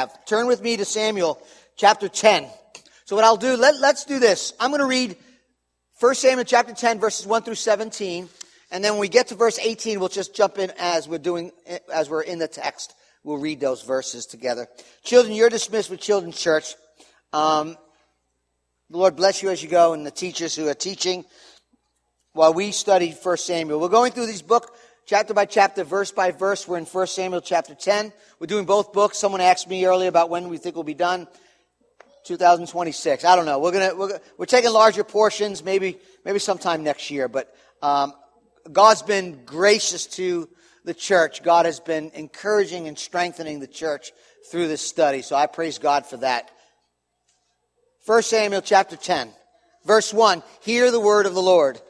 have. Turn with me to Samuel chapter 10. So what I'll do, let, let's do this. I'm going to read 1 Samuel chapter 10 verses 1 through 17. And then when we get to verse 18, we'll just jump in as we're doing, as we're in the text. We'll read those verses together. Children, you're dismissed with Children's Church. Um, the Lord bless you as you go and the teachers who are teaching while we study 1 Samuel. We're going through this book chapter by chapter, verse by verse. We're in 1 Samuel chapter 10. We're doing both books. Someone asked me earlier about when we think we'll be done. 2026. I don't know. We're gonna, we're, we're taking larger portions, maybe, maybe sometime next year, but, um, God's been gracious to the church. God has been encouraging and strengthening the church through this study. So I praise God for that. 1 Samuel chapter 10, verse 1. Hear the word of the Lord.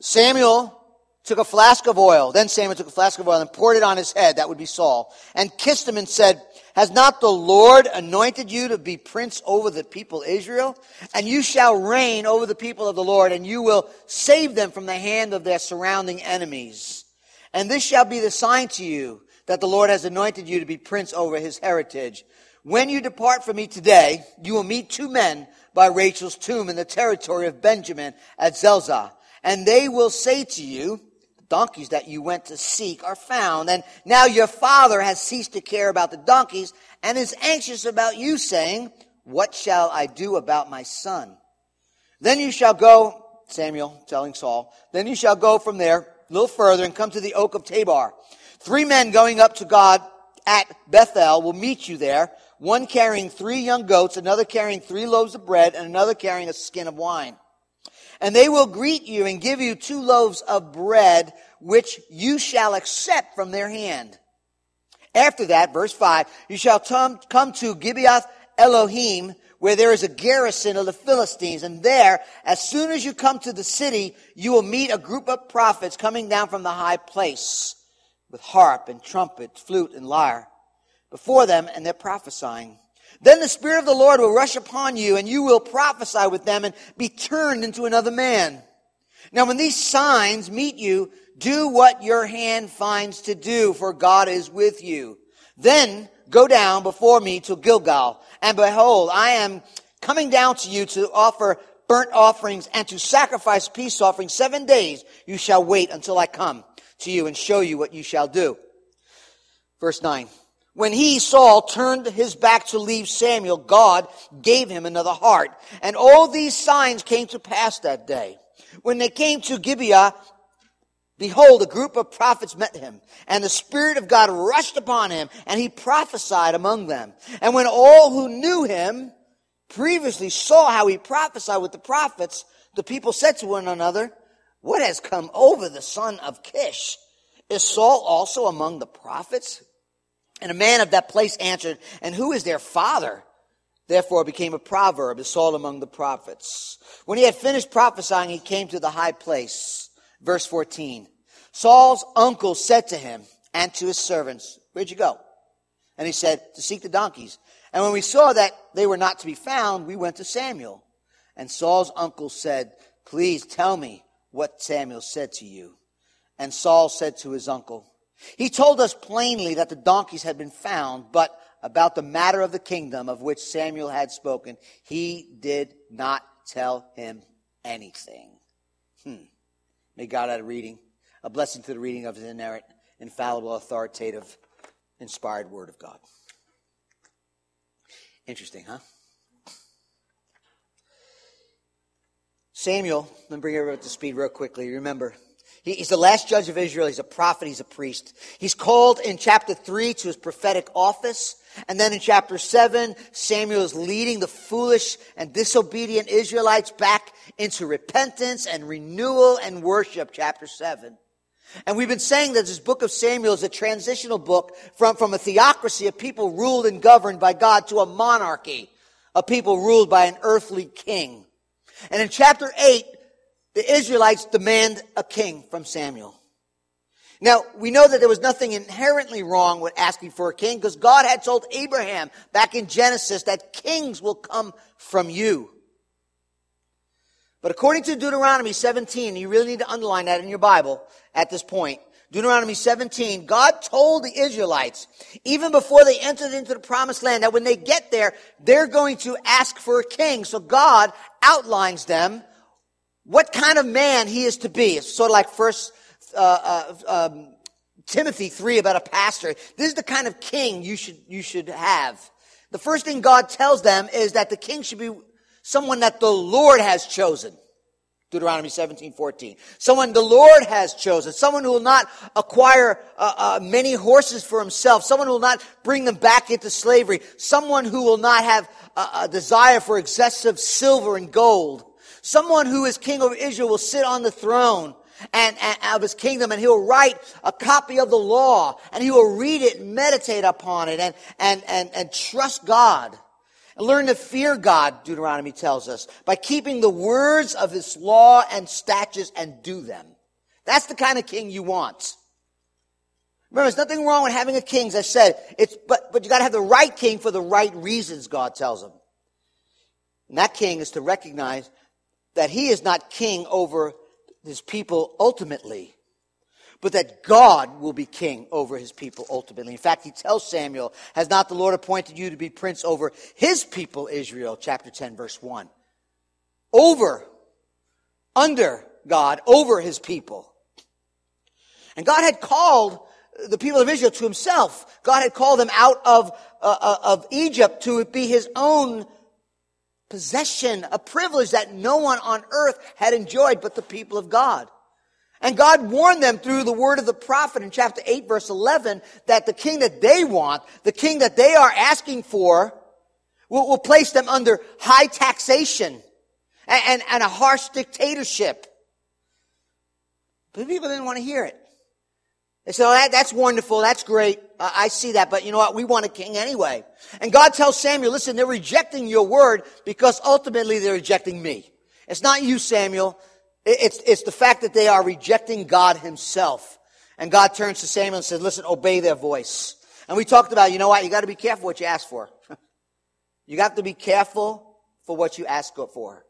Samuel took a flask of oil. Then Samuel took a flask of oil and poured it on his head. That would be Saul. And kissed him and said, Has not the Lord anointed you to be prince over the people Israel? And you shall reign over the people of the Lord, and you will save them from the hand of their surrounding enemies. And this shall be the sign to you that the Lord has anointed you to be prince over his heritage. When you depart from me today, you will meet two men by Rachel's tomb in the territory of Benjamin at Zelzah. And they will say to you, donkeys that you went to seek are found. And now your father has ceased to care about the donkeys and is anxious about you, saying, What shall I do about my son? Then you shall go, Samuel telling Saul, then you shall go from there a little further and come to the oak of Tabor. Three men going up to God at Bethel will meet you there, one carrying three young goats, another carrying three loaves of bread, and another carrying a skin of wine. And they will greet you and give you two loaves of bread, which you shall accept from their hand. After that, verse 5, you shall come, to Gibeath Elohim, where there is a garrison of the Philistines. And there, as soon as you come to the city, you will meet a group of prophets coming down from the high place with harp and trumpet, flute and lyre before them, and they're prophesying. Then the Spirit of the Lord will rush upon you and you will prophesy with them and be turned into another man. Now when these signs meet you, do what your hand finds to do, for God is with you. Then go down before me to Gilgal, and behold, I am coming down to you to offer burnt offerings and to sacrifice peace offerings. Seven days you shall wait until I come to you and show you what you shall do. Verse 9. When he, Saul, turned his back to leave Samuel, God gave him another heart. And all these signs came to pass that day. When they came to Gibeah, behold, a group of prophets met him. And the Spirit of God rushed upon him, and he prophesied among them. And when all who knew him previously saw how he prophesied with the prophets, the people said to one another, What has come over the son of Kish? Is Saul also among the prophets? And a man of that place answered, And who is their father? Therefore it became a proverb, as Saul among the prophets. When he had finished prophesying, he came to the high place. Verse 14. Saul's uncle said to him and to his servants, Where'd you go? And he said, To seek the donkeys. And when we saw that they were not to be found, we went to Samuel. And Saul's uncle said, Please tell me what Samuel said to you. And Saul said to his uncle, he told us plainly that the donkeys had been found, but about the matter of the kingdom of which Samuel had spoken, he did not tell him anything. Hmm. May God add a reading, a blessing to the reading of his inerrant, infallible, authoritative, inspired word of God. Interesting, huh? Samuel, let me bring everyone up to speed real quickly. Remember, He's the last judge of Israel. He's a prophet. He's a priest. He's called in chapter 3 to his prophetic office. And then in chapter 7, Samuel is leading the foolish and disobedient Israelites back into repentance and renewal and worship, chapter 7. And we've been saying that this book of Samuel is a transitional book from, from a theocracy of people ruled and governed by God to a monarchy of people ruled by an earthly king. And in chapter 8, the Israelites demand a king from Samuel. Now, we know that there was nothing inherently wrong with asking for a king because God had told Abraham back in Genesis that kings will come from you. But according to Deuteronomy 17, you really need to underline that in your Bible at this point. Deuteronomy 17, God told the Israelites, even before they entered into the promised land, that when they get there, they're going to ask for a king. So God outlines them what kind of man he is to be. It's sort of like first, uh, uh, um, Timothy 3 about a pastor. This is the kind of king you should, you should have. The first thing God tells them is that the king should be someone that the Lord has chosen. Deuteronomy 17, 14. Someone the Lord has chosen. Someone who will not acquire uh, uh, many horses for himself. Someone who will not bring them back into slavery. Someone who will not have a, a desire for excessive silver and gold. Someone who is king over Israel will sit on the throne and, and, of his kingdom and he'll write a copy of the law and he will read it and meditate upon it and, and, and, and trust God. And learn to fear God, Deuteronomy tells us, by keeping the words of his law and statutes and do them. That's the kind of king you want. Remember, there's nothing wrong with having a king, as I said. It's, but, but you gotta have the right king for the right reasons, God tells him. And that king is to recognize that he is not king over his people ultimately, but that God will be king over his people ultimately. In fact, he tells Samuel, has not the Lord appointed you to be prince over his people Israel? Chapter 10 verse 1. Over, under God, over his people. And God had called the people of Israel to himself. God had called them out of, uh, uh of Egypt to be his own possession, a privilege that no one on earth had enjoyed but the people of God. And God warned them through the word of the prophet in chapter 8 verse 11 that the king that they want, the king that they are asking for, will, will place them under high taxation and, and, and a harsh dictatorship. But people didn't want to hear it. They said, oh, that, that's wonderful. That's great. Uh, I see that. But you know what? We want a king anyway. And God tells Samuel, listen, they're rejecting your word because ultimately they're rejecting me. It's not you, Samuel. It's, it's the fact that they are rejecting God himself. And God turns to Samuel and says, listen, obey their voice. And we talked about, you know what? You got to be careful what you ask for. you got to be careful for what you ask for.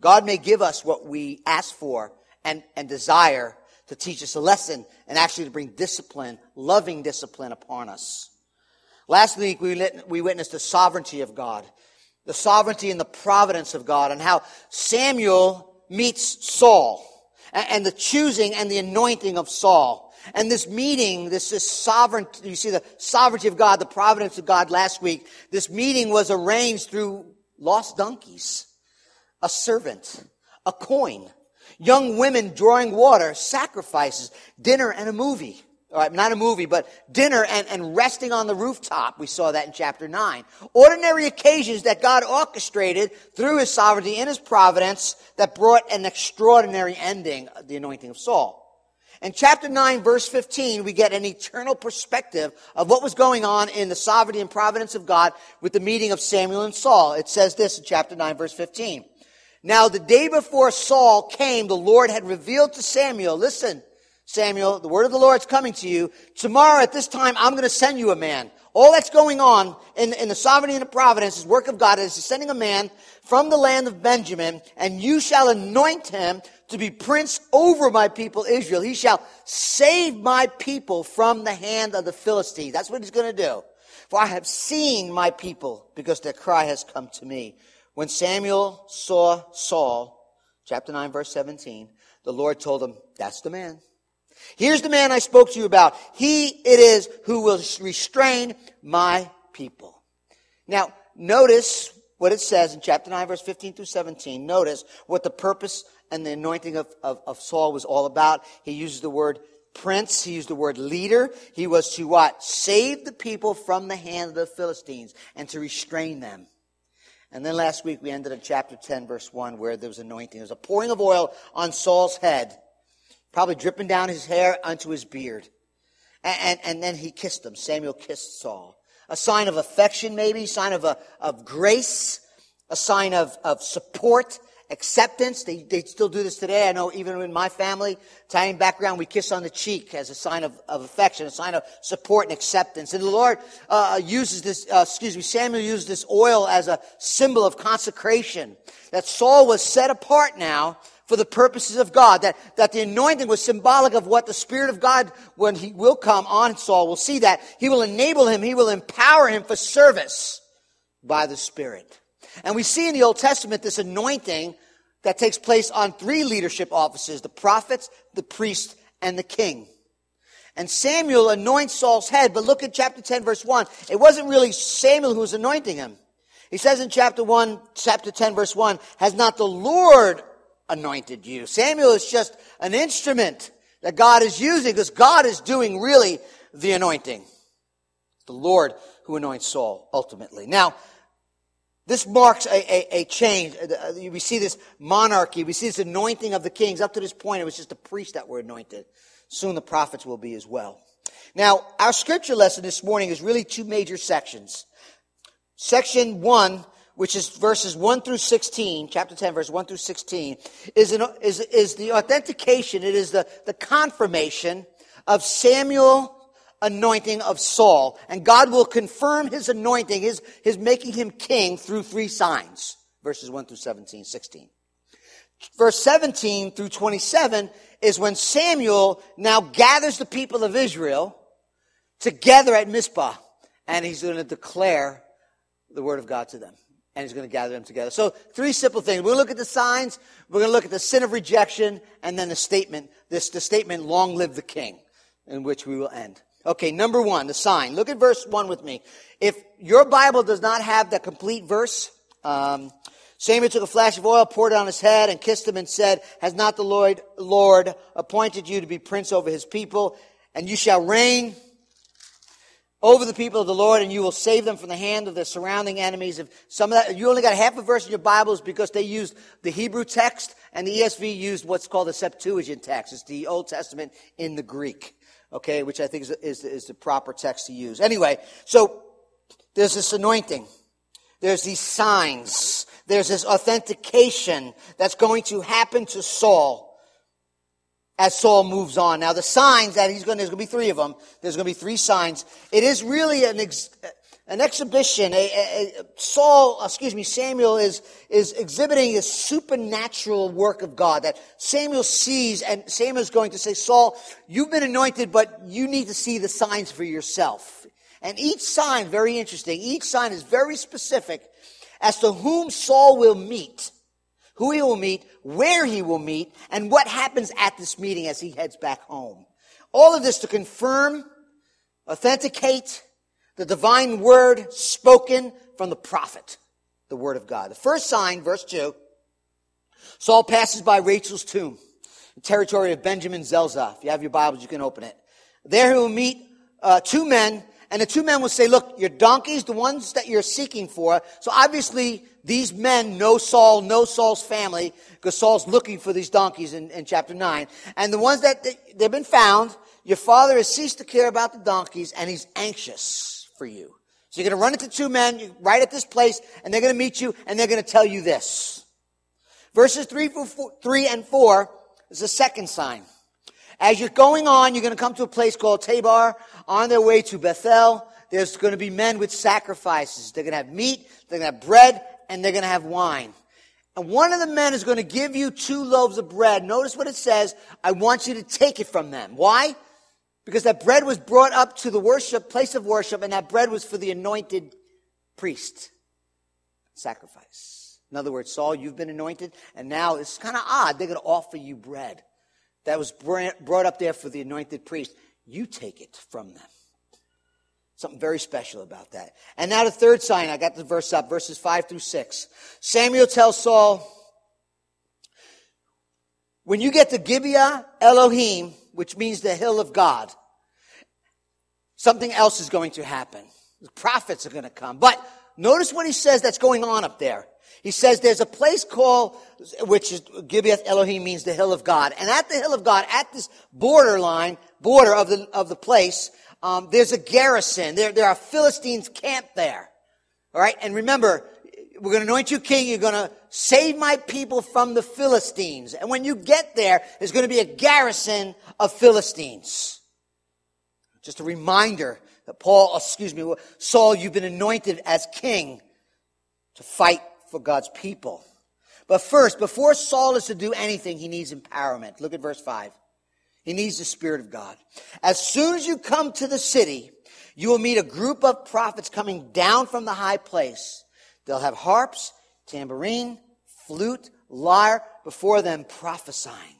God may give us what we ask for and, and desire, to teach us a lesson and actually to bring discipline, loving discipline upon us. Last week we, we witnessed the sovereignty of God, the sovereignty and the providence of God and how Samuel meets Saul and, and the choosing and the anointing of Saul. And this meeting, this, this sovereignty, you see the sovereignty of God, the providence of God last week, this meeting was arranged through lost donkeys, a servant, a coin, young women drawing water, sacrifices, dinner and a movie. All right, not a movie, but dinner and, and resting on the rooftop. We saw that in chapter 9. Ordinary occasions that God orchestrated through his sovereignty and his providence that brought an extraordinary ending, the anointing of Saul. In chapter 9, verse 15, we get an eternal perspective of what was going on in the sovereignty and providence of God with the meeting of Samuel and Saul. It says this in chapter 9, verse 15. Now, the day before Saul came, the Lord had revealed to Samuel, listen, Samuel, the word of the Lord is coming to you. Tomorrow at this time, I'm going to send you a man. All that's going on in, in the sovereignty and the providence, is work of God, is sending a man from the land of Benjamin, and you shall anoint him to be prince over my people Israel. He shall save my people from the hand of the Philistines. That's what he's going to do. For I have seen my people because their cry has come to me. When Samuel saw Saul, chapter 9, verse 17, the Lord told him, That's the man. Here's the man I spoke to you about. He it is who will restrain my people. Now, notice what it says in chapter 9, verse 15 through 17. Notice what the purpose and the anointing of, of, of Saul was all about. He uses the word prince. He used the word leader. He was to what? Save the people from the hand of the Philistines and to restrain them. And then last week we ended in chapter 10, verse 1, where there was anointing. There was a pouring of oil on Saul's head, probably dripping down his hair onto his beard. And, and, and then he kissed him. Samuel kissed Saul. A sign of affection, maybe, sign of, a, of grace, a sign of, of support, acceptance. They, they still do this today. I know even in my family, Italian background, we kiss on the cheek as a sign of, of affection, a sign of support and acceptance. And the Lord uh, uses this, uh, excuse me, Samuel used this oil as a symbol of consecration. That Saul was set apart now for the purposes of God. That, that the anointing was symbolic of what the Spirit of God, when He will come on Saul, will see that. He will enable him, He will empower him for service by the Spirit. And we see in the Old Testament this anointing that takes place on three leadership offices the prophets, the priest, and the king. And Samuel anoints Saul's head, but look at chapter 10, verse 1. It wasn't really Samuel who was anointing him. He says in chapter 1, chapter 10, verse 1, Has not the Lord anointed you? Samuel is just an instrument that God is using because God is doing really the anointing. The Lord who anoints Saul ultimately. Now, this marks a, a, a, change. Uh, we see this monarchy. We see this anointing of the kings. Up to this point, it was just the priests that were anointed. Soon the prophets will be as well. Now, our scripture lesson this morning is really two major sections. Section 1, which is verses 1 through 16, chapter 10, verse 1 through 16, is, an, is, is the authentication, it is the, the confirmation of Samuel anointing of Saul. And God will confirm his anointing, his, his making him king through three signs. Verses 1 through 17, 16. Verse 17 through 27 is when Samuel now gathers the people of Israel together at Mizpah. And he's going to declare the word of God to them. And he's going to gather them together. So three simple things. We're going to look at the signs. We're going to look at the sin of rejection and then the statement, this, the statement, long live the king, in which we will end. Okay, number one, the sign. Look at verse one with me. If your Bible does not have the complete verse, um, Samuel took a flash of oil, poured it on his head, and kissed him and said, Has not the Lord, Lord appointed you to be prince over his people? And you shall reign over the people of the Lord, and you will save them from the hand of the surrounding enemies. If some of that, you only got half a verse in your Bibles because they used the Hebrew text, and the ESV used what's called the Septuagint text. It's the Old Testament in the Greek okay, which I think is, is, is the proper text to use. Anyway, so there's this anointing. There's these signs. There's this authentication that's going to happen to Saul as Saul moves on. Now, the signs that he's going to, there's going to be three of them. There's going to be three signs. It is really an, ex, an exhibition. A, a, a, Saul, excuse me, Samuel is, is exhibiting a supernatural work of God that Samuel sees, and Samuel is going to say, Saul, you've been anointed, but you need to see the signs for yourself. And each sign, very interesting, each sign is very specific as to whom Saul will meet, who he will meet, where he will meet, and what happens at this meeting as he heads back home. All of this to confirm, authenticate, the divine word spoken from the prophet, the word of God. The first sign, verse 2, Saul passes by Rachel's tomb, the territory of Benjamin Zelzah. If you have your Bibles, you can open it. There he will meet uh, two men, and the two men will say, look, your donkeys, the ones that you're seeking for. So obviously, these men know Saul, know Saul's family, because Saul's looking for these donkeys in, in chapter 9. And the ones that they, they've been found, your father has ceased to care about the donkeys, and he's anxious for you. So you're going to run into two men right at this place, and they're going to meet you, and they're going to tell you this. Verses 3, four, 3 and 4 is the second sign. As you're going on, you're going to come to a place called Tabor. On their way to Bethel, there's going to be men with sacrifices. They're going to have meat, they're going to have bread, and they're going to have wine. And one of the men is going to give you two loaves of bread. Notice what it says. I want you to take it from them. Why? Because that bread was brought up to the worship, place of worship, and that bread was for the anointed priest sacrifice. In other words, Saul, you've been anointed, and now it's kind of odd. They're going to offer you bread that was brought up there for the anointed priest. You take it from them. Something very special about that. And now the third sign, I got the verse up, verses 5 through 6. Samuel tells Saul, when you get to Gibeah Elohim, which means the hill of God, something else is going to happen. The prophets are going to come. But notice what he says that's going on up there. He says there's a place called, which is Gibeah Elohim means the hill of God. And at the hill of God, at this borderline, border of the, of the place, um, there's a garrison. There, there are Philistines camped there. All right. And remember, we're going to anoint you king. You're going to save my people from the Philistines. And when you get there, there's going to be a garrison of Philistines. Just a reminder that Paul, excuse me, Saul, you've been anointed as king to fight for God's people. But first, before Saul is to do anything, he needs empowerment. Look at verse 5. He needs the Spirit of God. As soon as you come to the city, you will meet a group of prophets coming down from the high place. They'll have harps, tambourine, flute, lyre before them prophesying.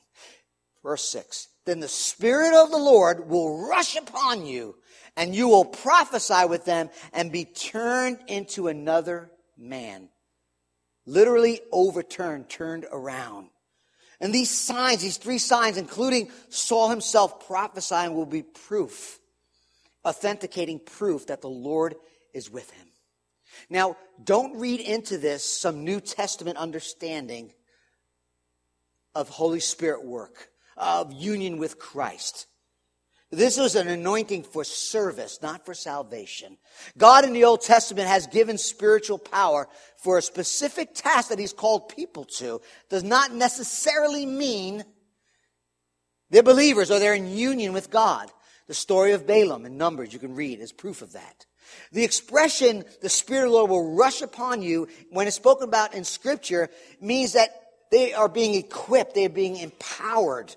Verse 6. Then the Spirit of the Lord will rush upon you, and you will prophesy with them and be turned into another man. Literally overturned, turned around. And these signs, these three signs, including Saul himself prophesying, will be proof, authenticating proof that the Lord is with him. Now, don't read into this some New Testament understanding of Holy Spirit work, of union with Christ. This was an anointing for service, not for salvation. God in the Old Testament has given spiritual power for a specific task that He's called people to. Does not necessarily mean they're believers or they're in union with God. The story of Balaam in Numbers, you can read, is proof of that. The expression, the Spirit of the Lord will rush upon you, when it's spoken about in Scripture, means that they are being equipped, they are being empowered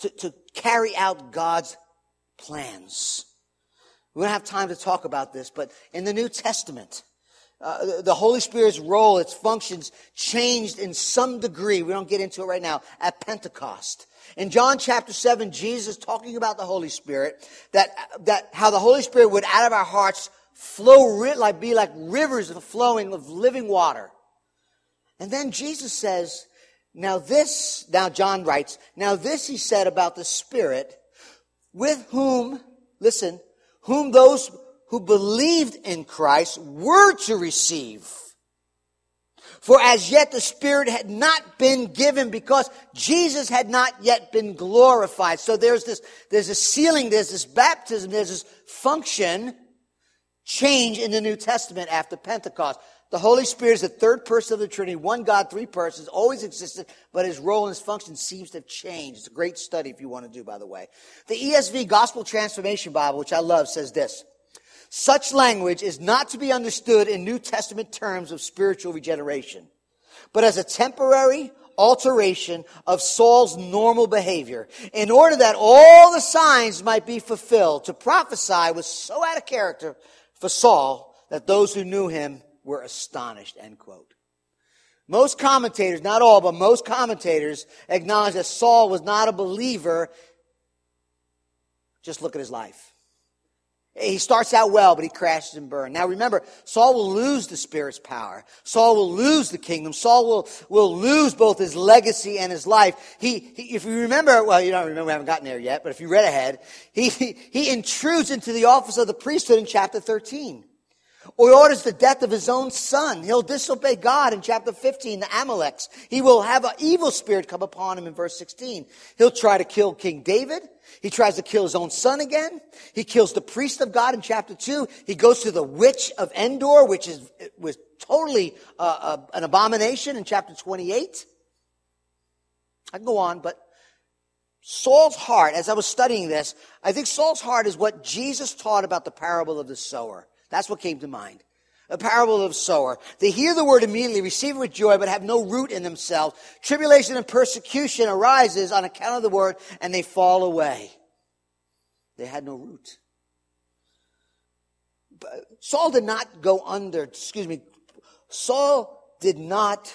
to, to carry out God's plans. We don't have time to talk about this, but in the New Testament, uh, the Holy Spirit's role, its functions changed in some degree. We don't get into it right now at Pentecost. In John chapter 7, Jesus talking about the Holy Spirit, that, that how the Holy Spirit would out of our hearts flow, like, be like rivers of flowing of living water. And then Jesus says, now this, now John writes, now this he said about the Spirit, with whom, listen, whom those who believed in Christ were to receive. For as yet the Spirit had not been given because Jesus had not yet been glorified. So there's this, there's a sealing, there's this baptism, there's this function change in the New Testament after Pentecost. The Holy Spirit is the third person of the Trinity, one God, three persons, always existed, but his role and his function seems to have changed. It's a great study if you want to do, by the way. The ESV Gospel Transformation Bible, which I love, says this. Such language is not to be understood in New Testament terms of spiritual regeneration, but as a temporary alteration of Saul's normal behavior in order that all the signs might be fulfilled. To prophesy was so out of character for Saul that those who knew him were astonished, end quote. Most commentators, not all, but most commentators acknowledge that Saul was not a believer. Just look at his life. He starts out well, but he crashes and burns. Now remember, Saul will lose the Spirit's power. Saul will lose the kingdom. Saul will, will lose both his legacy and his life. He, he, if you remember, well, you don't remember, we haven't gotten there yet, but if you read ahead, he, he, he intrudes into the office of the priesthood in chapter 13. Or he orders the death of his own son. He'll disobey God in chapter 15, the Amaleks. He will have an evil spirit come upon him in verse 16. He'll try to kill King David. He tries to kill his own son again. He kills the priest of God in chapter 2. He goes to the witch of Endor, which is, was totally uh, uh, an abomination in chapter 28. I can go on, but Saul's heart, as I was studying this, I think Saul's heart is what Jesus taught about the parable of the sower. That's what came to mind. A parable of the sower. They hear the word immediately, receive it with joy, but have no root in themselves. Tribulation and persecution arises on account of the word, and they fall away. They had no root. Saul did not go under, excuse me, Saul did not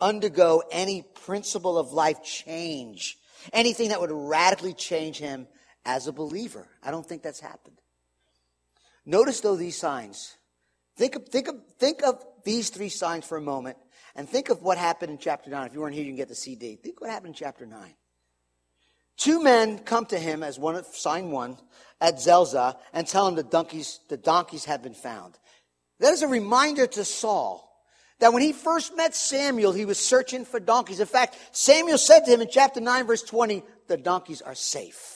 undergo any principle of life change, anything that would radically change him as a believer. I don't think that's happened. Notice though these signs. Think of, think of, think of these three signs for a moment and think of what happened in chapter 9. If you weren't here, you can get the CD. Think what happened in chapter 9. Two men come to him as one of sign one at Zelzah and tell him the donkeys, the donkeys have been found. That is a reminder to Saul that when he first met Samuel, he was searching for donkeys. In fact, Samuel said to him in chapter 9, verse 20, the donkeys are safe.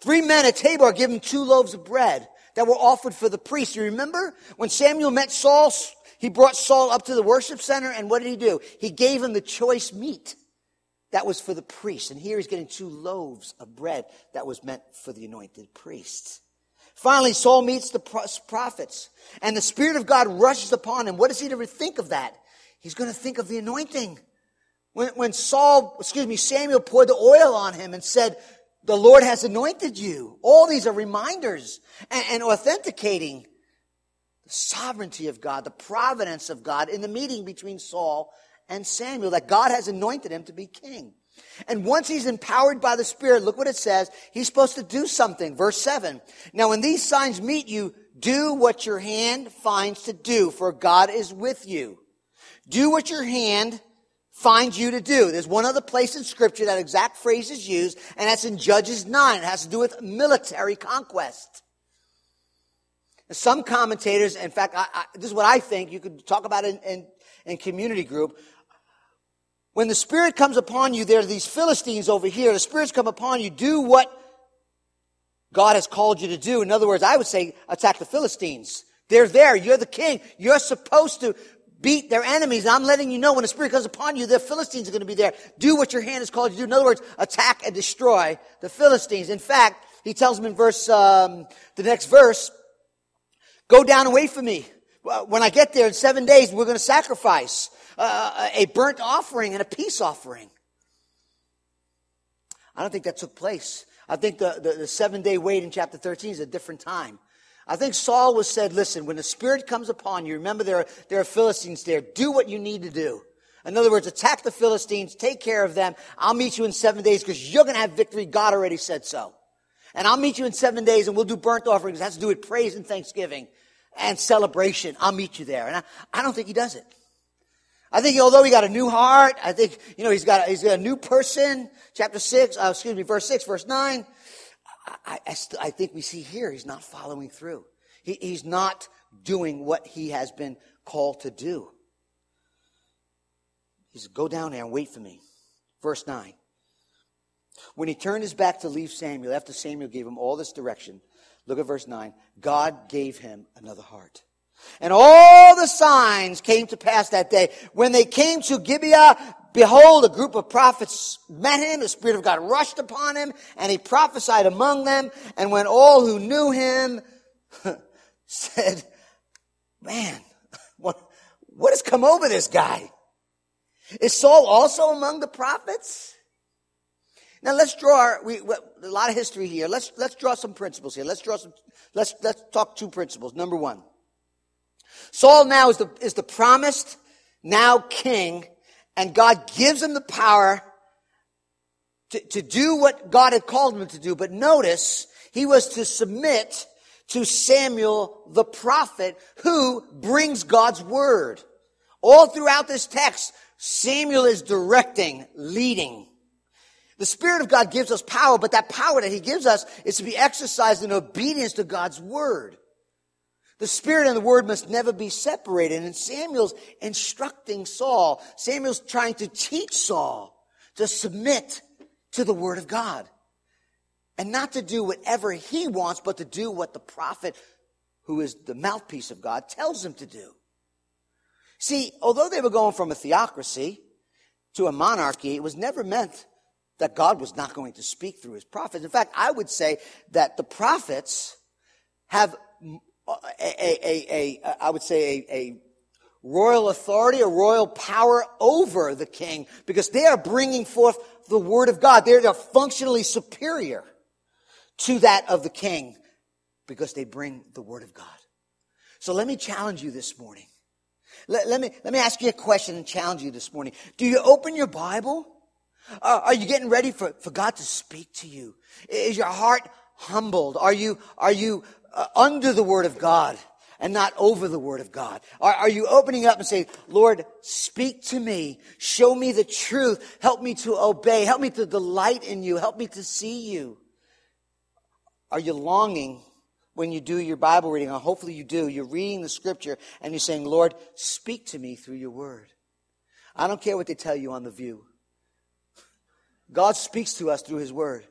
Three men at Tabor give him two loaves of bread that were offered for the priest. You remember when Samuel met Saul, he brought Saul up to the worship center, and what did he do? He gave him the choice meat that was for the priest. And here he's getting two loaves of bread that was meant for the anointed priest. Finally, Saul meets the prophets, and the Spirit of God rushes upon him. What does he ever think of that? He's going to think of the anointing. When, when Saul, excuse me, Samuel poured the oil on him and said, the Lord has anointed you. All these are reminders and, and authenticating the sovereignty of God, the providence of God in the meeting between Saul and Samuel, that God has anointed him to be king. And once he's empowered by the Spirit, look what it says. He's supposed to do something. Verse 7. Now when these signs meet you, do what your hand finds to do, for God is with you. Do what your hand finds you to do. There's one other place in scripture that exact phrase is used, and that's in Judges 9. It has to do with military conquest. Some commentators, in fact, I, I, this is what I think, you could talk about it in, in, in community group. When the Spirit comes upon you, there are these Philistines over here. The Spirit's come upon you. Do what God has called you to do. In other words, I would say attack the Philistines. They're there. You're the king. You're supposed to beat their enemies. I'm letting you know when the Spirit comes upon you, the Philistines are going to be there. Do what your hand is called you to do. In other words, attack and destroy the Philistines. In fact, he tells them in verse, um, the next verse, go down and wait for me. When I get there in seven days, we're going to sacrifice uh, a burnt offering and a peace offering. I don't think that took place. I think the, the, the seven day wait in chapter 13 is a different time. I think Saul was said, listen, when the Spirit comes upon you, remember there are, there are Philistines there. Do what you need to do. In other words, attack the Philistines, take care of them. I'll meet you in seven days because you're going to have victory. God already said so. And I'll meet you in seven days and we'll do burnt offerings. It has to do with praise and thanksgiving and celebration. I'll meet you there. And I, I don't think he does it. I think although he got a new heart, I think, you know, he's got a, he's got a new person. Chapter 6, uh, excuse me, verse 6, verse 9. I, I, st- I, think we see here he's not following through. He, he's not doing what he has been called to do. He said, Go down there and wait for me. Verse 9. When he turned his back to leave Samuel, after Samuel gave him all this direction, look at verse 9. God gave him another heart. And all the signs came to pass that day. When they came to Gibeah, behold, a group of prophets met him. The Spirit of God rushed upon him, and he prophesied among them. And when all who knew him said, Man, what, what has come over this guy? Is Saul also among the prophets? Now let's draw our, we, a lot of history here. Let's, let's draw some principles here. Let's draw some, let's, let's talk two principles. Number one. Saul now is the, is the promised now king and God gives him the power to, to do what God had called him to do. But notice, he was to submit to Samuel the prophet who brings God's word. All throughout this text, Samuel is directing, leading. The Spirit of God gives us power, but that power that He gives us is to be exercised in obedience to God's Word. The Spirit and the Word must never be separated. And Samuel's instructing Saul. Samuel's trying to teach Saul to submit to the Word of God. And not to do whatever he wants, but to do what the prophet, who is the mouthpiece of God, tells him to do. See, although they were going from a theocracy to a monarchy, it was never meant that God was not going to speak through his prophets. In fact, I would say that the prophets have a, a, a, I would say a, royal authority, a royal power over the king because they are bringing forth the word of God. They're functionally superior to that of the king because they bring the word of God. So let me challenge you this morning. Let, let me, let me ask you a question and challenge you this morning. Do you open your Bible? Uh, are you getting ready for, for God to speak to you? Is your heart humbled? Are you, are you uh, under the Word of God and not over the Word of God? Are, are you opening up and saying, Lord, speak to me. Show me the truth. Help me to obey. Help me to delight in you. Help me to see you. Are you longing when you do your Bible reading? hopefully you do. You're reading the scripture and you're saying, Lord, speak to me through your word. I don't care what they tell you on the view. God speaks to us through his word.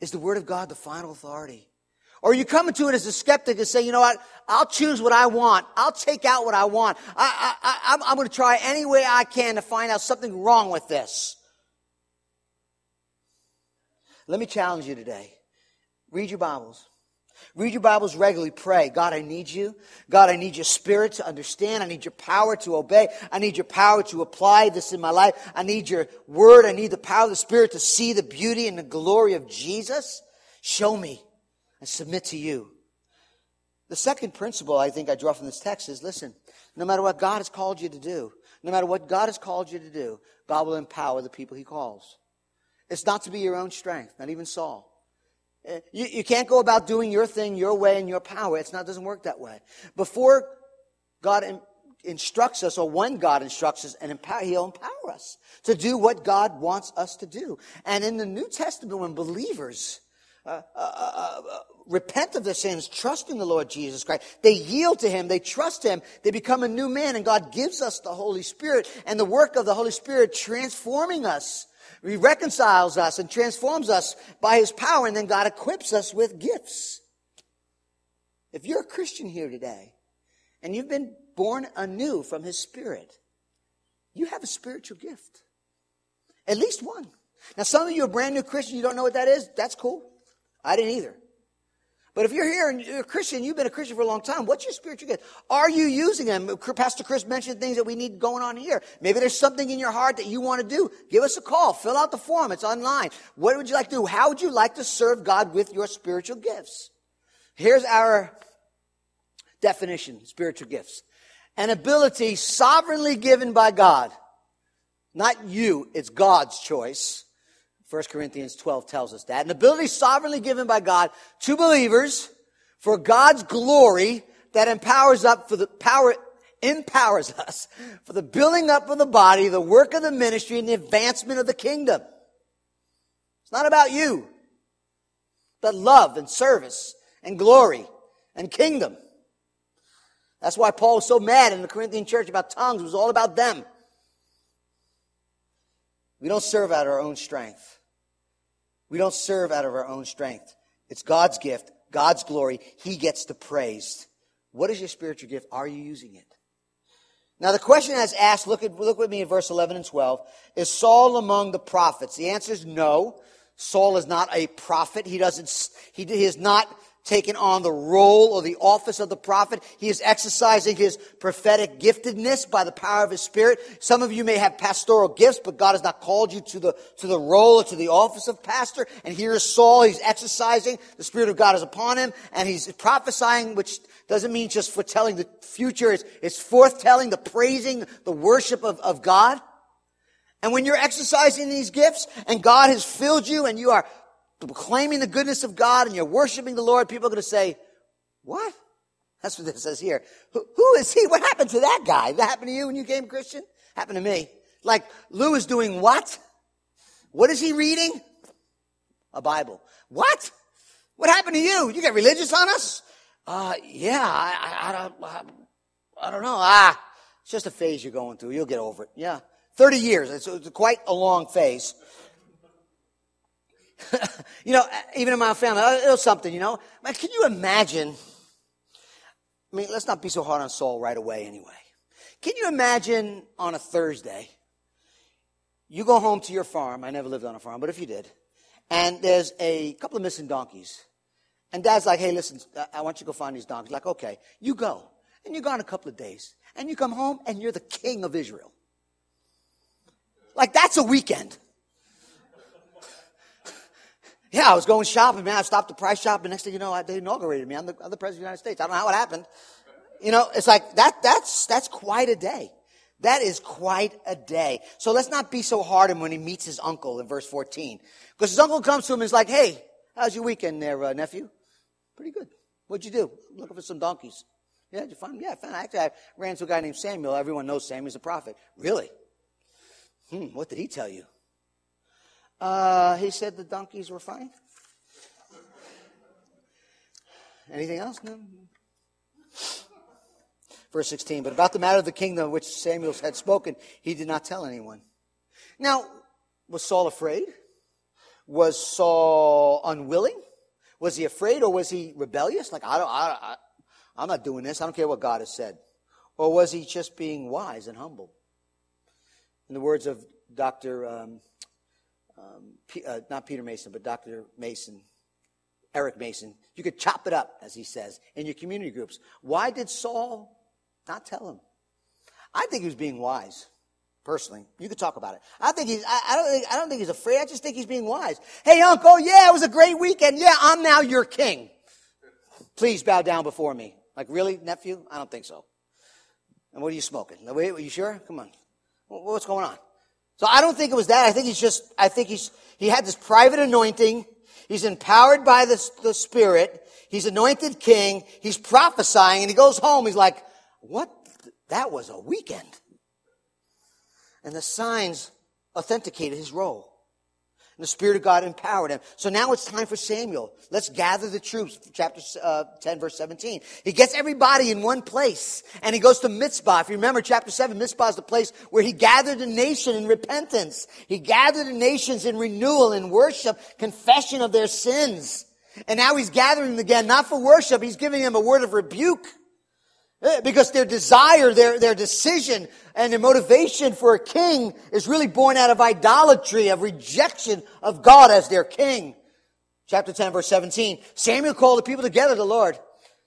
Is the Word of God the final authority? Or are you coming to it as a skeptic and say, you know what, I'll choose what I want. I'll take out what I want. I, I, I, I'm going to try any way I can to find out something wrong with this. Let me challenge you today. Read your Bibles. Read your Bibles regularly. Pray. God, I need you. God, I need your spirit to understand. I need your power to obey. I need your power to apply this in my life. I need your word. I need the power of the Spirit to see the beauty and the glory of Jesus. Show me and submit to you. The second principle I think I draw from this text is listen, no matter what God has called you to do, no matter what God has called you to do, God will empower the people he calls. It's not to be your own strength, not even Saul. You, you can't go about doing your thing your way and your power. It's not, it doesn't work that way. Before God in, instructs us, or when God instructs us, and empower, He'll empower us to do what God wants us to do. And in the New Testament, when believers uh, uh, uh, uh repent of their sins, trust in the Lord Jesus Christ. They yield to Him, they trust Him, they become a new man, and God gives us the Holy Spirit and the work of the Holy Spirit transforming us he reconciles us and transforms us by His power, and then God equips us with gifts. If you're a Christian here today, and you've been born anew from His Spirit, you have a spiritual gift. At least one. Now, some of you are brand new Christian, you don't know what that is. That's cool. I didn't either. But if you're here and you're a Christian, you've been a Christian for a long time, what's your spiritual gift? Are you using them? Pastor Chris mentioned things that we need going on here. Maybe there's something in your heart that you want to do. Give us a call. Fill out the form. It's online. What would you like to do? How would you like to serve God with your spiritual gifts? Here's our definition, spiritual gifts. An ability sovereignly given by God. Not you, it's God's choice 1 Corinthians 12 tells us that. An ability sovereignly given by God to believers for God's glory that empowers up for the power, empowers us for the building up of the body, the work of the ministry, and the advancement of the kingdom. It's not about you, but love and service and glory and kingdom. That's why Paul was so mad in the Corinthian church about tongues. It was all about them. We don't serve out our own strength. We don't serve out of our own strength. It's God's gift, God's glory. He gets the praise. What is your spiritual gift? Are you using it? Now the question that's asked, look at, look with me in verse 11 and 12, is Saul among the prophets? The answer is no. Saul is not a prophet. He doesn't, he, he is not taken on the role or the office of the prophet. He is exercising his prophetic giftedness by the power of his spirit. Some of you may have pastoral gifts, but God has not called you to the, to the role or to the office of pastor. And here is Saul. He's exercising. The Spirit of God is upon him and he's prophesying, which doesn't mean just foretelling the future. It's, it's forthtelling, the praising, the worship of, of God. And when you're exercising these gifts and God has filled you and you are proclaiming the goodness of God and you're worshiping the Lord, people are going to say, what? That's what it says here. Who, who is he? What happened to that guy? That happened to you when you came Christian? Happened to me. Like, Lou is doing what? What is he reading? A Bible. What? What happened to you? You get religious on us? Uh, yeah, I, I, I don't, I, I, don't know. Ah, it's just a phase you're going through. You'll get over it. Yeah. 30 years. It's, it's quite a long phase. you know, even in my family, it was something, you know. Man, can you imagine? I mean, let's not be so hard on Saul right away anyway. Can you imagine on a Thursday, you go home to your farm. I never lived on a farm, but if you did, and there's a couple of missing donkeys. And dad's like, hey, listen, I want you to go find these donkeys. Like, okay, you go. And you're gone a couple of days. And you come home and you're the king of Israel. Like, that's a weekend. Yeah, I was going shopping, man. I stopped the price shop, and next thing you know, they inaugurated me. I'm the, I'm the president of the United States. I don't know how it happened. You know, it's like that, that's, that's quite a day. That is quite a day. So let's not be so hard on when he meets his uncle in verse 14. Because his uncle comes to him and is like, hey, how's your weekend there, uh, nephew? Pretty good. What'd you do? Looking for some donkeys. Yeah, did you find them? Yeah, I found Actually, I ran to a guy named Samuel. Everyone knows Samuel's a prophet. Really? Hmm, what did he tell you? Uh, he said the donkeys were fine. Anything else? No. Verse 16, but about the matter of the kingdom which Samuel had spoken, he did not tell anyone. Now, was Saul afraid? Was Saul unwilling? Was he afraid or was he rebellious? Like, I don't, I, I, I'm not doing this. I don't care what God has said. Or was he just being wise and humble? In the words of Dr um, um, P, uh, not Peter Mason, but Dr. Mason, Eric Mason. You could chop it up, as he says, in your community groups. Why did Saul not tell him? I think he was being wise. Personally, you could talk about it. I think he's. I, I don't think. I don't think he's afraid. I just think he's being wise. Hey, uncle. Yeah, it was a great weekend. Yeah, I'm now your king. Please bow down before me. Like, really, nephew? I don't think so. And what are you smoking? Wait, are you sure? Come on. What's going on? So I don't think it was that. I think he's just. I think he's. He had this private anointing. He's empowered by the, the Spirit. He's anointed king. He's prophesying, and he goes home. He's like, "What? That was a weekend." And the signs authenticated his role. And the Spirit of God empowered him. So now it's time for Samuel. Let's gather the troops. Chapter uh, 10, verse 17. He gets everybody in one place. And he goes to Mizpah. If you remember chapter 7, Mizpah is the place where he gathered a nation in repentance. He gathered the nations in renewal, in worship, confession of their sins. And now he's gathering them again, not for worship. He's giving them a word of rebuke. Eh, because their desire, their, their decision, and their motivation for a king is really born out of idolatry, of rejection of God as their king. Chapter 10, verse 17. Samuel called the people together to the Lord,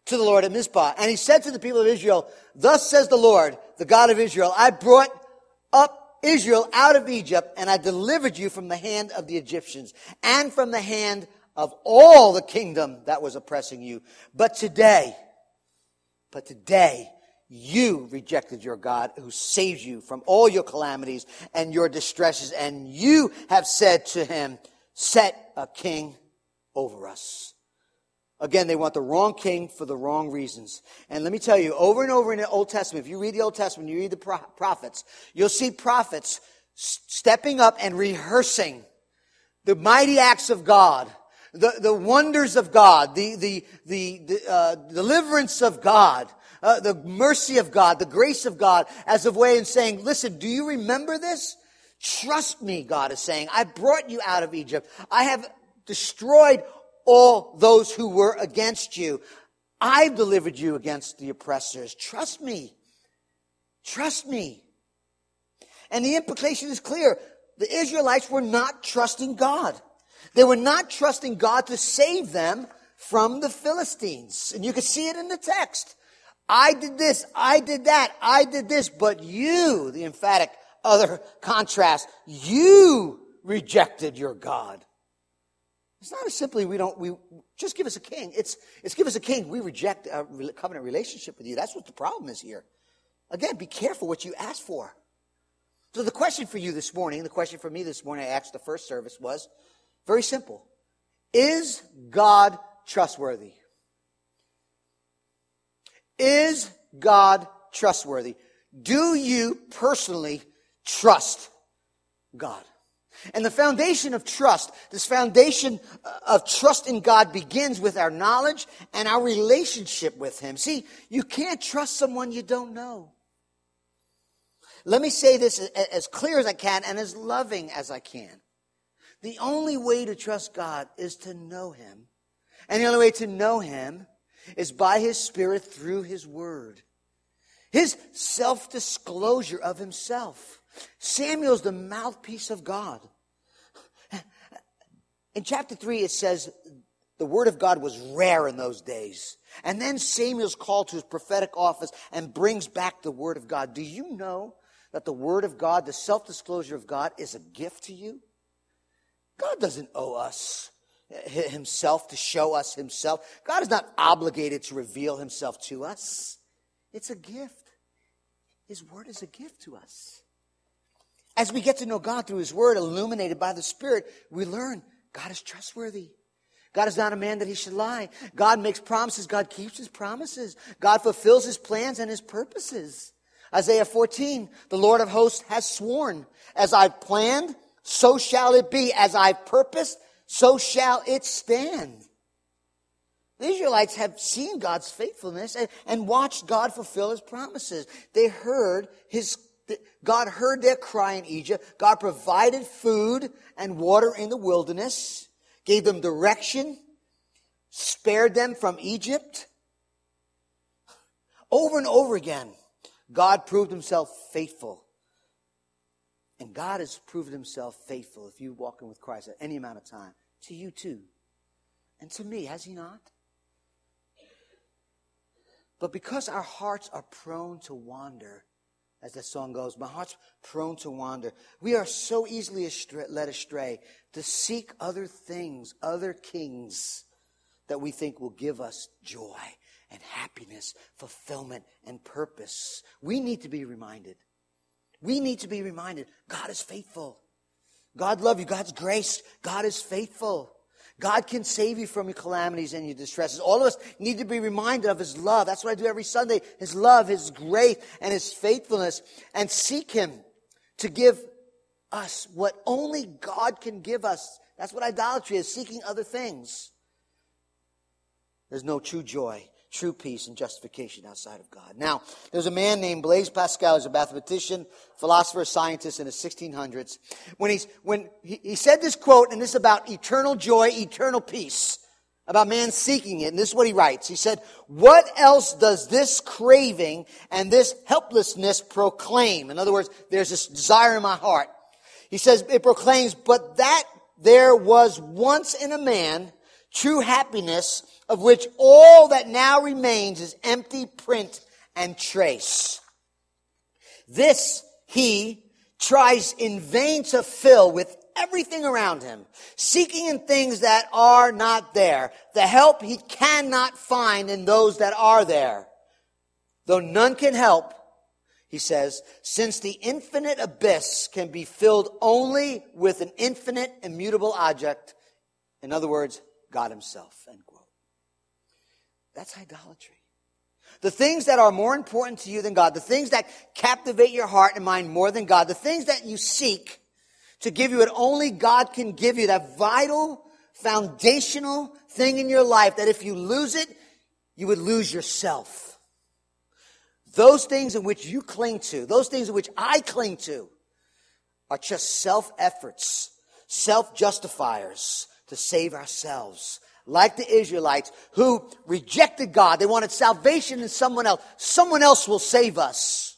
to the Lord at Mizpah. And he said to the people of Israel, Thus says the Lord, the God of Israel, I brought up Israel out of Egypt, and I delivered you from the hand of the Egyptians, and from the hand of all the kingdom that was oppressing you. But today, but today, you rejected your God who saves you from all your calamities and your distresses, and you have said to him, Set a king over us. Again, they want the wrong king for the wrong reasons. And let me tell you, over and over in the Old Testament, if you read the Old Testament, you read the prophets, you'll see prophets stepping up and rehearsing the mighty acts of God the, the wonders of God, the, the, the, the uh, deliverance of God, uh, the mercy of God, the grace of God, as a way in saying, listen, do you remember this? Trust me, God is saying. I brought you out of Egypt. I have destroyed all those who were against you. I've delivered you against the oppressors. Trust me. Trust me. And the implication is clear. The Israelites were not trusting God. They were not trusting God to save them from the Philistines. And you can see it in the text. I did this, I did that, I did this, but you, the emphatic other contrast, you rejected your God. It's not as simply we don't, we just give us a king. It's, it's give us a king. We reject a covenant relationship with you. That's what the problem is here. Again, be careful what you ask for. So the question for you this morning, the question for me this morning, I asked the first service was, very simple. Is God trustworthy? Is God trustworthy? Do you personally trust God? And the foundation of trust, this foundation of trust in God begins with our knowledge and our relationship with Him. See, you can't trust someone you don't know. Let me say this as clear as I can and as loving as I can. The only way to trust God is to know Him. And the only way to know Him is by His Spirit through His Word. His self disclosure of Himself. Samuel's the mouthpiece of God. In chapter 3, it says the Word of God was rare in those days. And then Samuel's called to his prophetic office and brings back the Word of God. Do you know that the Word of God, the self disclosure of God, is a gift to you? God doesn't owe us eh, himself to show us himself. God is not obligated to reveal himself to us. It's a gift. His word is a gift to us. As we get to know God through his word, illuminated by the Spirit, we learn God is trustworthy. God is not a man that he should lie. God makes promises. God keeps his promises. God fulfills his plans and his purposes. Isaiah 14, the Lord of hosts has sworn, as I've planned, so shall it be. As I purposed, so shall it stand. The Israelites have seen God's faithfulness and, and watched God fulfill his promises. They heard his God heard their cry in Egypt. God provided food and water in the wilderness, gave them direction, spared them from Egypt. Over and over again, God proved himself faithful. And God has proven himself faithful if you walk in with Christ at any amount of time to you too. And to me, has he not? But because our hearts are prone to wander, as that song goes, my heart's prone to wander. We are so easily astray, led astray to seek other things, other kings that we think will give us joy and happiness, fulfillment and purpose. We need to be reminded. We need to be reminded God is faithful. God love you. God's grace. God is faithful. God can save you from your calamities and your distresses. All of us need to be reminded of His love. That's what I do every Sunday. His love, His grace, and His faithfulness. And seek Him to give us what only God can give us. That's what idolatry is, seeking other things. There's no true joy true peace and justification outside of God. Now, there's a man named Blaise Pascal, who's a mathematician, philosopher, scientist in the 1600s. When he's, when he, he said this quote, and this is about eternal joy, eternal peace, about man seeking it, and this is what he writes. He said, what else does this craving and this helplessness proclaim? In other words, there's this desire in my heart. He says, it proclaims, but that there was once in a man true happiness of which all that now remains is empty print and trace. This he tries in vain to fill with everything around him, seeking in things that are not there, the help he cannot find in those that are there. Though none can help, he says, since the infinite abyss can be filled only with an infinite immutable object, in other words, God himself. End quote. that's idolatry. The things that are more important to you than God, the things that captivate your heart and mind more than God, the things that you seek to give you what only God can give you, that vital, foundational thing in your life that if you lose it, you would lose yourself. Those things in which you cling to, those things in which I cling to, are just self efforts, self justifiers to save ourselves like the Israelites who rejected God. They wanted salvation in someone else. Someone else will save us.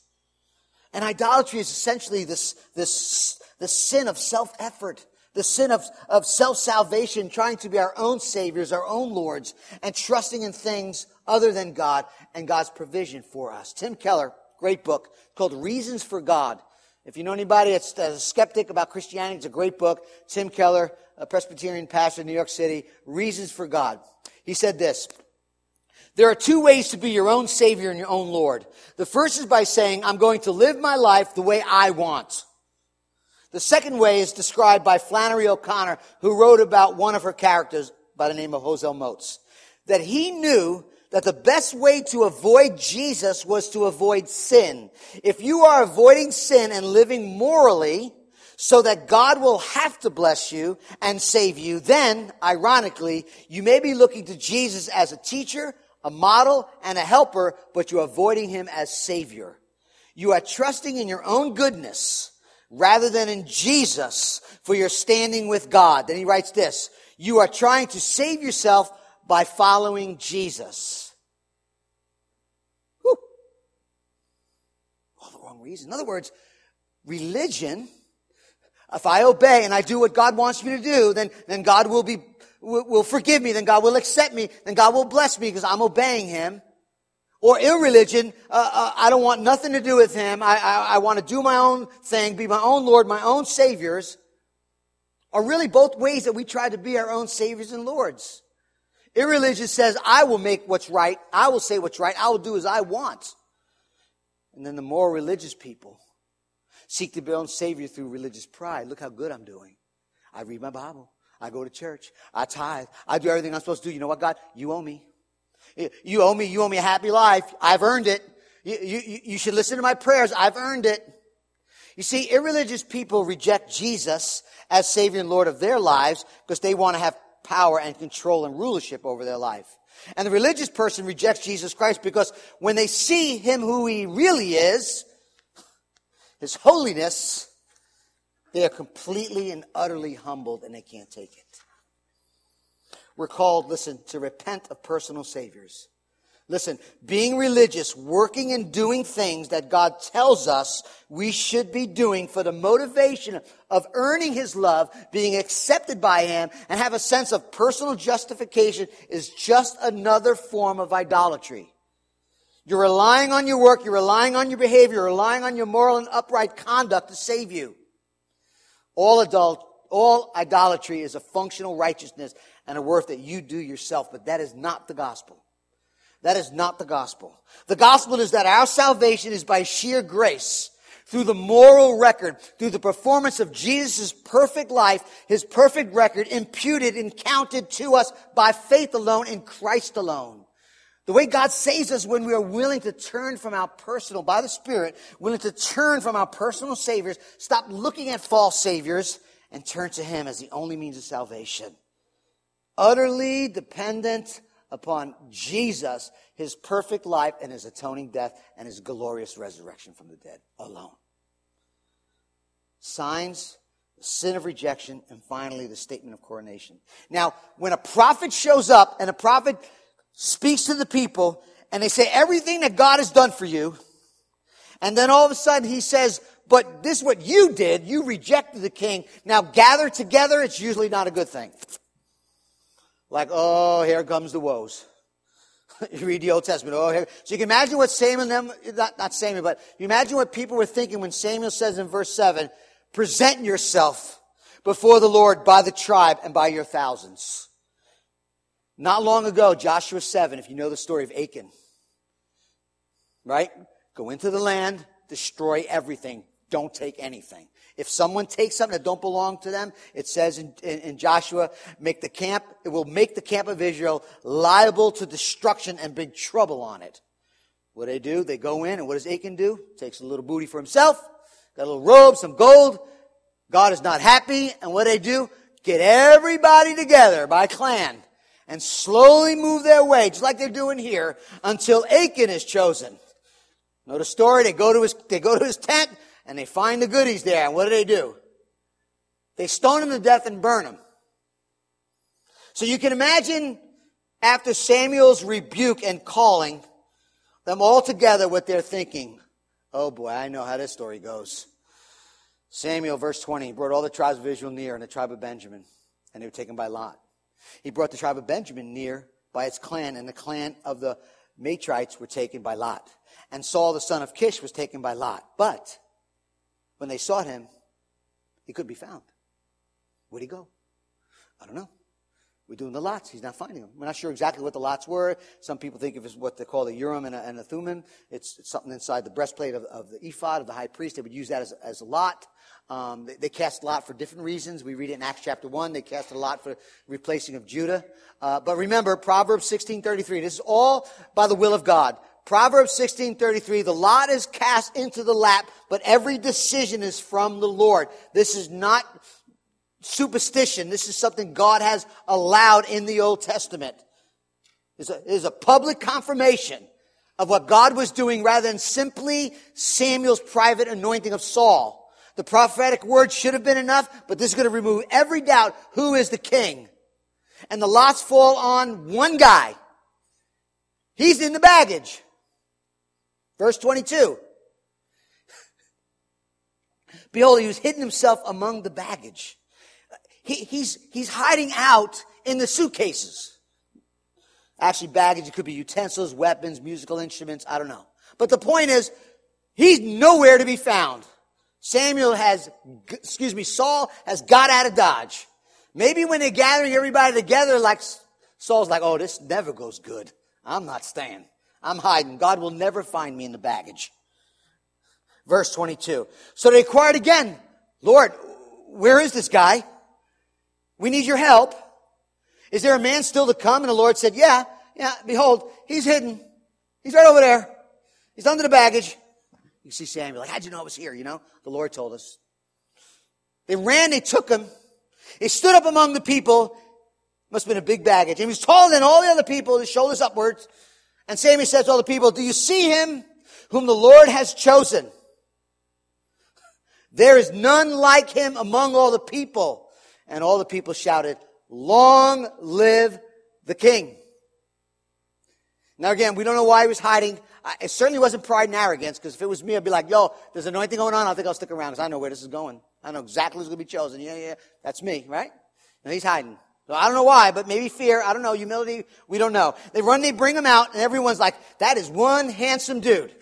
And idolatry is essentially this, this, the sin of self-effort, the sin of, of self-salvation, trying to be our own saviors, our own lords, and trusting in things other than God and God's provision for us. Tim Keller, great book called Reasons for God. If you know anybody that's a skeptic about Christianity, it's a great book. Tim Keller, a Presbyterian pastor in New York City, Reasons for God. He said this. There are two ways to be your own Savior and your own Lord. The first is by saying, I'm going to live my life the way I want. The second way is described by Flannery O'Connor, who wrote about one of her characters by the name of Hazel Motes. That he knew that the best way to avoid Jesus was to avoid sin. If you are avoiding sin and living morally, so that God will have to bless you and save you, then, ironically, you may be looking to Jesus as a teacher, a model, and a helper, but you're avoiding him as savior. You are trusting in your own goodness rather than in Jesus for your standing with God. Then he writes this, you are trying to save yourself by following Jesus. Whew. All the wrong reason. In other words, religion if I obey and I do what God wants me to do, then, then God will be, will, will forgive me, then God will accept me, then God will bless me because I'm obeying Him. Or irreligion, uh, uh, I don't want nothing to do with Him. I, I, I want to do my own thing, be my own Lord, my own Saviors. Are really both ways that we try to be our own Saviors and Lords. Irreligion says, I will make what's right. I will say what's right. I will do as I want. And then the more religious people seek to be own Savior through religious pride. Look how good I'm doing. I read my Bible. I go to church. I tithe. I do everything I'm supposed to do. You know what, God? You owe me. You owe me. You owe me a happy life. I've earned it. You, you, you should listen to my prayers. I've earned it. You see, irreligious people reject Jesus as Savior and Lord of their lives because they want to have power and control and rulership over their life. And the religious person rejects Jesus Christ because when they see Him who He really is, his holiness, they are completely and utterly humbled and they can't take it. We're called, listen, to repent of personal saviors, Listen, being religious, working and doing things that God tells us we should be doing for the motivation of earning His love, being accepted by Him, and have a sense of personal justification is just another form of idolatry. You're relying on your work, you're relying on your behavior, you're relying on your moral and upright conduct to save you. All adult, all idolatry is a functional righteousness and a work that you do yourself, but that is not the gospel. That is not the gospel. The gospel is that our salvation is by sheer grace through the moral record, through the performance of Jesus' perfect life, his perfect record imputed and counted to us by faith alone in Christ alone. The way God saves us when we are willing to turn from our personal, by the Spirit, willing to turn from our personal saviors, stop looking at false saviors, and turn to Him as the only means of salvation. Utterly dependent upon Jesus, his perfect life and his atoning death and his glorious resurrection from the dead alone. Signs, the sin of rejection, and finally the statement of coronation. Now, when a prophet shows up and a prophet speaks to the people and they say everything that God has done for you, and then all of a sudden he says, but this is what you did. You rejected the king. Now gather together. It's usually not a good thing. Like, oh, here comes the woes. you read the Old Testament. Oh, here. So you can imagine what Samuel, them, not, not Samuel, but you imagine what people were thinking when Samuel says in verse 7, present yourself before the Lord by the tribe and by your thousands. Not long ago, Joshua 7, if you know the story of Achan, right? Go into the land, destroy everything, don't take anything. If someone takes something that don't belong to them, it says in, in, in, Joshua, make the camp, it will make the camp of Israel liable to destruction and bring trouble on it. What do they do? They go in, and what does Achan do? Takes a little booty for himself, got a little robe, some gold. God is not happy, and what do they do? Get everybody together by clan and slowly move their way, just like they're doing here, until Achan is chosen. Know the story? They go to his, they go to his tent, and they find the goodies there. And what do they do? They stone him to death and burn him. So you can imagine after Samuel's rebuke and calling, them all together what they're thinking. Oh boy, I know how this story goes. Samuel, verse 20, brought all the tribes of Israel near and the tribe of Benjamin, and they were taken by Lot. He brought the tribe of Benjamin near by its clan, and the clan of the Matrites were taken by Lot. And Saul the son of Kish was taken by Lot. But when they sought him, he couldn't be found. Where'd he go? I don't know. We're doing the lots. He's not finding them. We're not sure exactly what the lots were. Some people think of it as what they call the Urim and a, and a Thummim. It's, it's, something inside the breastplate of, of, the ephod of the high priest. They would use that as, as a lot. Um, they, they, cast a lot for different reasons. We read it in Acts chapter 1. They cast a lot for replacing of Judah. Uh, but remember, Proverbs 16.33. This is all by the will of God. Proverbs 16:33 the lot is cast into the lap but every decision is from the Lord. This is not superstition. This is something God has allowed in the Old Testament. It is a, public confirmation of what God was doing rather than simply Samuel's private anointing of Saul. The prophetic word should have been enough, but this is going to remove every doubt who is the king. And the lots fall on one guy. He's in the baggage. Verse 22. Behold, he was hidden himself among the baggage. He, he's, he's hiding out in the suitcases. Actually, baggage, it could be utensils, weapons, musical instruments, I don't know. But the point is, he's nowhere to be found. Samuel has, excuse me, Saul has got out of Dodge. Maybe when they're gathering everybody together, like Saul's like, oh, this never goes good. I'm not staying. I'm hiding. God will never find me in the baggage. Verse 22. So they inquired again, Lord, where is this guy? We need your help. Is there a man still to come? And the Lord said, yeah, yeah, behold, he's hidden. He's right over there. He's under the baggage. You see Samuel, like, how'd you know I was here? You know, the Lord told us. They ran, they took him. He stood up among the people. Must have been a big baggage. And he was taller than all the other people, his shoulders upwards. And Samuel says to all the people, Do you see him whom the Lord has chosen? There is none like him among all the people. And all the people shouted, Long live the king. Now again, we don't know why he was hiding. It certainly wasn't pride and arrogance, because if it was me, I'd be like, yo, there's anointing going on. I think I'll stick around, because I know where this is going. I know exactly who's going to be chosen. Yeah, yeah, that's me, right? And he's hiding. So I don't know why, but maybe fear. I don't know. Humility. We don't know. They run, they bring him out, and everyone's like, that is one handsome dude.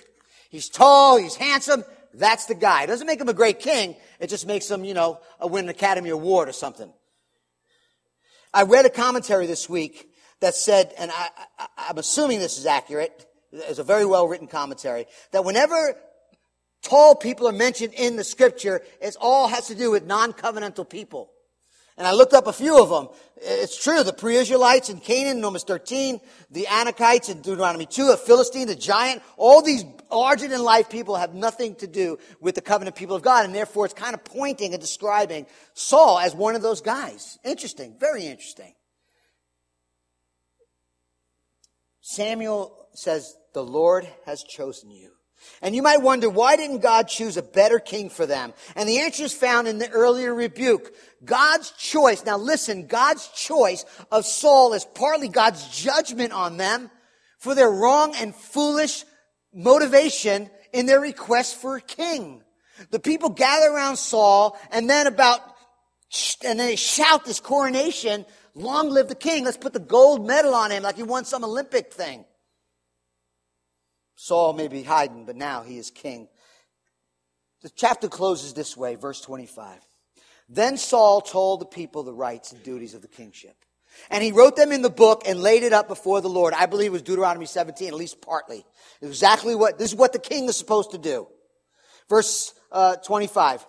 He's tall, he's handsome. That's the guy. It doesn't make him a great king. It just makes him, you know, win an Academy Award or something. I read a commentary this week that said, and I, am assuming this is accurate, it's a very well written commentary, that whenever tall people are mentioned in the scripture, it all has to do with non-covenantal people. And I looked up a few of them. It's true, the pre-Israelites in Canaan, Numbers 13, the Anakites in Deuteronomy 2, a Philistine, the giant, all these larger than life people have nothing to do with the covenant people of God, and therefore it's kind of pointing and describing Saul as one of those guys. Interesting, very interesting. Samuel says, the Lord has chosen you. And you might wonder, why didn't God choose a better king for them? And the answer is found in the earlier rebuke. God's choice, now listen, God's choice of Saul is partly God's judgment on them for their wrong and foolish motivation in their request for a king. The people gather around Saul and then about, and then they shout this coronation, long live the king. Let's put the gold medal on him like he won some Olympic thing. Saul may be hiding, but now he is king. The chapter closes this way, verse 25. Then Saul told the people the rights and duties of the kingship. And he wrote them in the book and laid it up before the Lord. I believe it was Deuteronomy 17, at least partly. Exactly what, this is what the king is supposed to do. Verse uh, 25.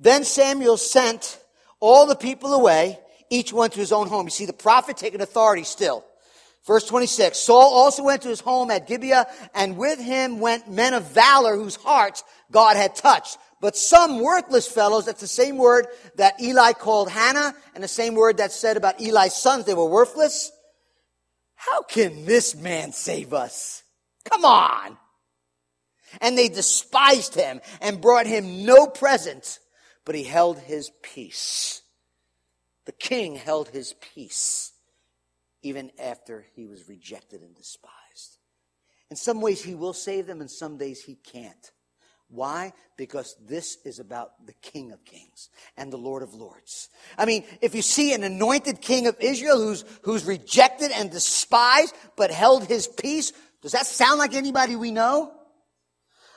Then Samuel sent all the people away, each one to his own home. You see, the prophet taking authority still. Verse 26, Saul also went to his home at Gibeah, and with him went men of valor whose hearts God had touched. But some worthless fellows, that's the same word that Eli called Hannah, and the same word that said about Eli's sons, they were worthless. How can this man save us? Come on. And they despised him and brought him no present, but he held his peace. The king held his peace even after he was rejected and despised. In some ways, he will save them, in some days, he can't. Why? Because this is about the King of Kings and the Lord of Lords. I mean, if you see an anointed King of Israel who's, who's rejected and despised, but held his peace, does that sound like anybody we know?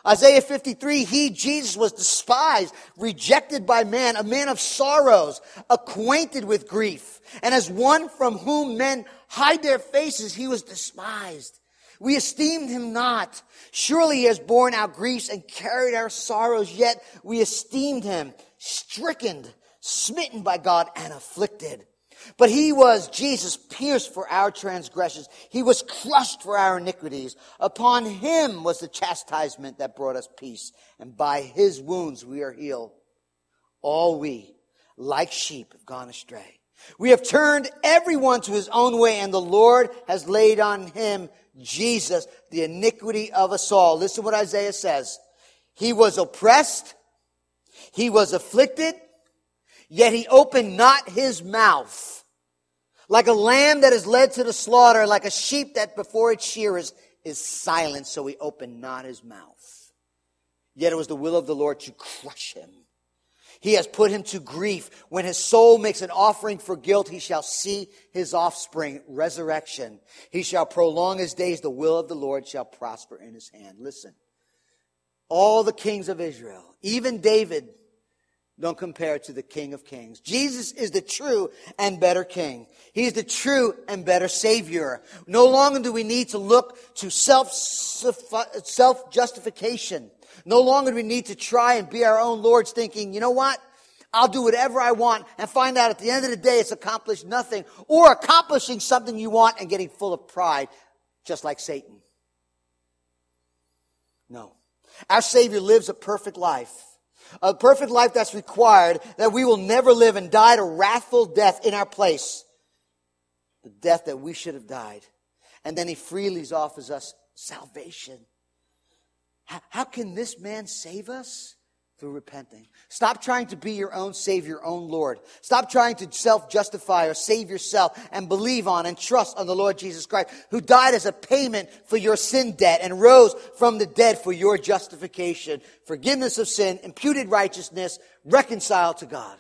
Isaiah 53, he, Jesus, was despised, rejected by man, a man of sorrows, acquainted with grief. And as one from whom men hide their faces, he was despised. We esteemed him not. Surely he has borne our griefs and carried our sorrows, yet we esteemed him stricken, smitten by God, and afflicted. But he was, Jesus, pierced for our transgressions. He was crushed for our iniquities. Upon him was the chastisement that brought us peace. And by his wounds we are healed. All we, like sheep, have gone astray. We have turned everyone to his own way, and the Lord has laid on him, Jesus, the iniquity of us all. Listen what Isaiah says. He was oppressed. He was afflicted Yet he opened not his mouth. Like a lamb that is led to the slaughter, like a sheep that before its shearers is silent, so he opened not his mouth. Yet it was the will of the Lord to crush him. He has put him to grief. When his soul makes an offering for guilt, he shall see his offspring, resurrection. He shall prolong his days. The will of the Lord shall prosper in his hand. Listen. All the kings of Israel, even David, don't compare to the King of Kings. Jesus is the true and better King. He's the true and better Savior. No longer do we need to look to self, self justification. No longer do we need to try and be our own Lords thinking, you know what? I'll do whatever I want and find out at the end of the day it's accomplished nothing or accomplishing something you want and getting full of pride, just like Satan. No. Our Savior lives a perfect life a perfect life that's required, that we will never live and die a wrathful death in our place. The death that we should have died. And then he freely offers us salvation. How, can this man save us? through repenting. Stop trying to be your own Savior, your own Lord. Stop trying to self justify or save yourself and believe on and trust on the Lord Jesus Christ, who died as a payment for your sin debt and rose from the dead for your justification, forgiveness of sin, imputed righteousness, reconciled to God.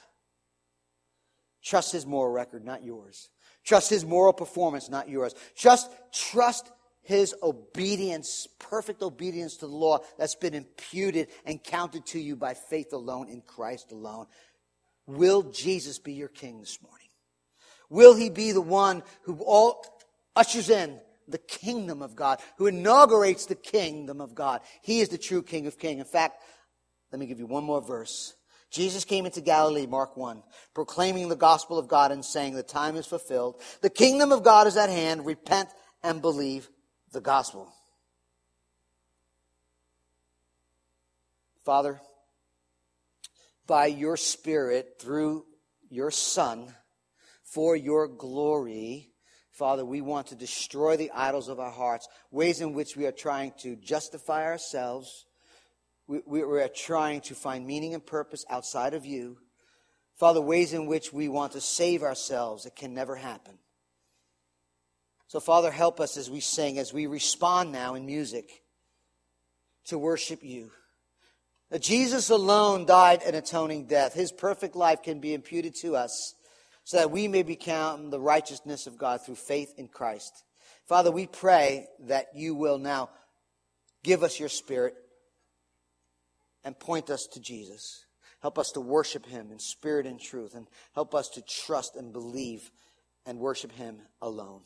Trust His moral record, not yours. Trust His moral performance, not yours. Trust, trust his obedience, perfect obedience to the law that's been imputed and counted to you by faith alone in Christ alone. Will Jesus be your king this morning? Will he be the one who all ushers in the kingdom of God, who inaugurates the kingdom of God? He is the true king of kings. In fact, let me give you one more verse. Jesus came into Galilee, Mark 1, proclaiming the gospel of God and saying, The time is fulfilled. The kingdom of God is at hand. Repent and believe the gospel. Father, by your Spirit, through your Son, for your glory, Father, we want to destroy the idols of our hearts, ways in which we are trying to justify ourselves. We, we, are trying to find meaning and purpose outside of you. Father, ways in which we want to save ourselves, it can never happen. So, Father, help us as we sing, as we respond now in music to worship you. That Jesus alone died an atoning death. His perfect life can be imputed to us so that we may become the righteousness of God through faith in Christ. Father, we pray that you will now give us your spirit and point us to Jesus. Help us to worship him in spirit and truth, and help us to trust and believe and worship him alone.